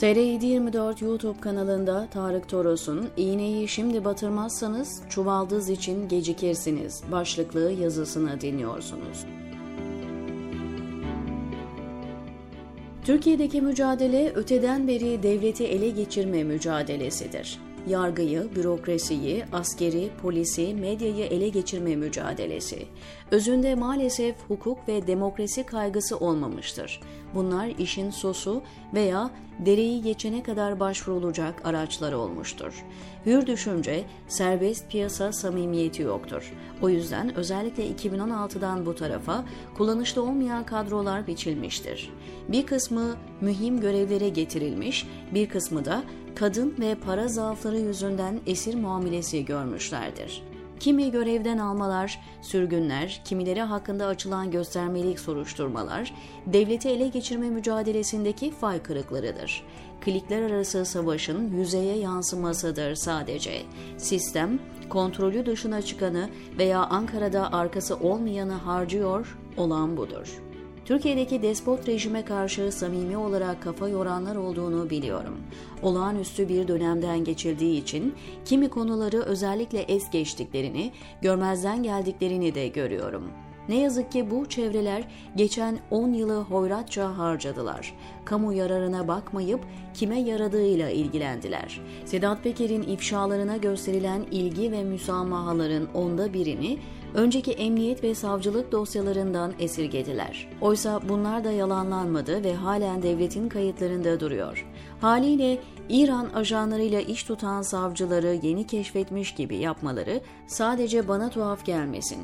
TR724 YouTube kanalında Tarık Toros'un "İğneyi şimdi batırmazsanız çuvaldız için gecikirsiniz" başlıklı yazısını dinliyorsunuz. Türkiye'deki mücadele öteden beri devleti ele geçirme mücadelesidir yargıyı, bürokrasiyi, askeri, polisi, medyayı ele geçirme mücadelesi. Özünde maalesef hukuk ve demokrasi kaygısı olmamıştır. Bunlar işin sosu veya dereyi geçene kadar başvurulacak araçlar olmuştur. Hür düşünce, serbest piyasa samimiyeti yoktur. O yüzden özellikle 2016'dan bu tarafa kullanışlı olmayan kadrolar biçilmiştir. Bir kısmı mühim görevlere getirilmiş, bir kısmı da kadın ve para zaafları yüzünden esir muamelesi görmüşlerdir. Kimi görevden almalar, sürgünler, kimileri hakkında açılan göstermelik soruşturmalar, devleti ele geçirme mücadelesindeki fay kırıklarıdır. Klikler arası savaşın yüzeye yansımasıdır sadece. Sistem, kontrolü dışına çıkanı veya Ankara'da arkası olmayanı harcıyor, olan budur.'' Türkiye'deki despot rejime karşı samimi olarak kafa yoranlar olduğunu biliyorum. Olağanüstü bir dönemden geçildiği için kimi konuları özellikle es geçtiklerini, görmezden geldiklerini de görüyorum. Ne yazık ki bu çevreler geçen 10 yılı hoyratça harcadılar. Kamu yararına bakmayıp kime yaradığıyla ilgilendiler. Sedat Peker'in ifşalarına gösterilen ilgi ve müsamahaların onda birini önceki emniyet ve savcılık dosyalarından esirgediler. Oysa bunlar da yalanlanmadı ve halen devletin kayıtlarında duruyor. Haliyle İran ajanlarıyla iş tutan savcıları yeni keşfetmiş gibi yapmaları sadece bana tuhaf gelmesin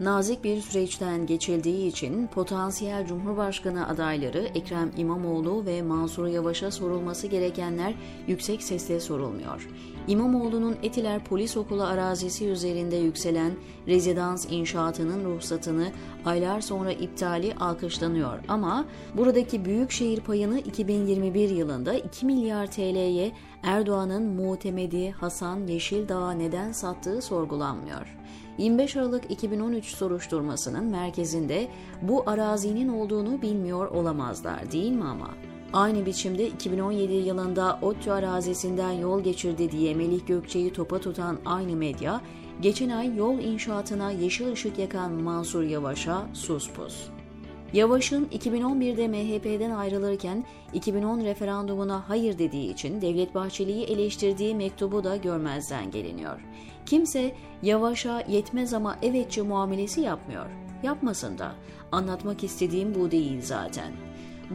nazik bir süreçten geçildiği için potansiyel Cumhurbaşkanı adayları Ekrem İmamoğlu ve Mansur Yavaş'a sorulması gerekenler yüksek sesle sorulmuyor. İmamoğlu'nun Etiler Polis Okulu arazisi üzerinde yükselen rezidans inşaatının ruhsatını aylar sonra iptali alkışlanıyor ama buradaki büyük şehir payını 2021 yılında 2 milyar TL'ye Erdoğan'ın muhtemedi Hasan Yeşildağ'a neden sattığı sorgulanmıyor. 25 Aralık 2013 soruşturmasının merkezinde bu arazinin olduğunu bilmiyor olamazlar değil mi ama? Aynı biçimde 2017 yılında ODTÜ arazisinden yol geçirdi diye Melih Gökçe'yi topa tutan aynı medya, geçen ay yol inşaatına yeşil ışık yakan Mansur Yavaş'a sus pus. Yavaş'ın 2011'de MHP'den ayrılırken 2010 referandumuna hayır dediği için Devlet Bahçeli'yi eleştirdiği mektubu da görmezden geliniyor. Kimse Yavaş'a yetmez ama evetçi muamelesi yapmıyor. Yapmasın da. Anlatmak istediğim bu değil zaten.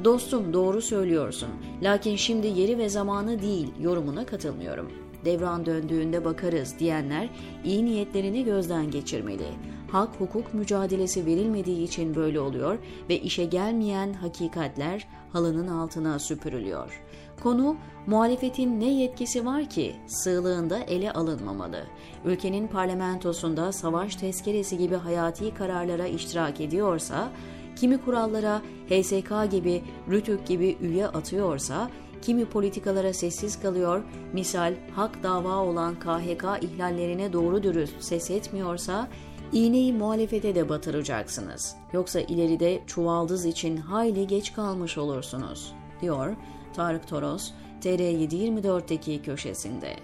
Dostum doğru söylüyorsun. Lakin şimdi yeri ve zamanı değil yorumuna katılmıyorum. Devran döndüğünde bakarız diyenler iyi niyetlerini gözden geçirmeli hak hukuk mücadelesi verilmediği için böyle oluyor ve işe gelmeyen hakikatler halının altına süpürülüyor. Konu muhalefetin ne yetkisi var ki sığlığında ele alınmamalı. Ülkenin parlamentosunda savaş tezkeresi gibi hayati kararlara iştirak ediyorsa, kimi kurallara HSK gibi, RÜTÜK gibi üye atıyorsa, kimi politikalara sessiz kalıyor, misal hak dava olan KHK ihlallerine doğru dürüst ses etmiyorsa, İğneyi muhalefete de batıracaksınız. Yoksa ileride çuvaldız için hayli geç kalmış olursunuz, diyor Tarık Toros, TR724'deki köşesinde.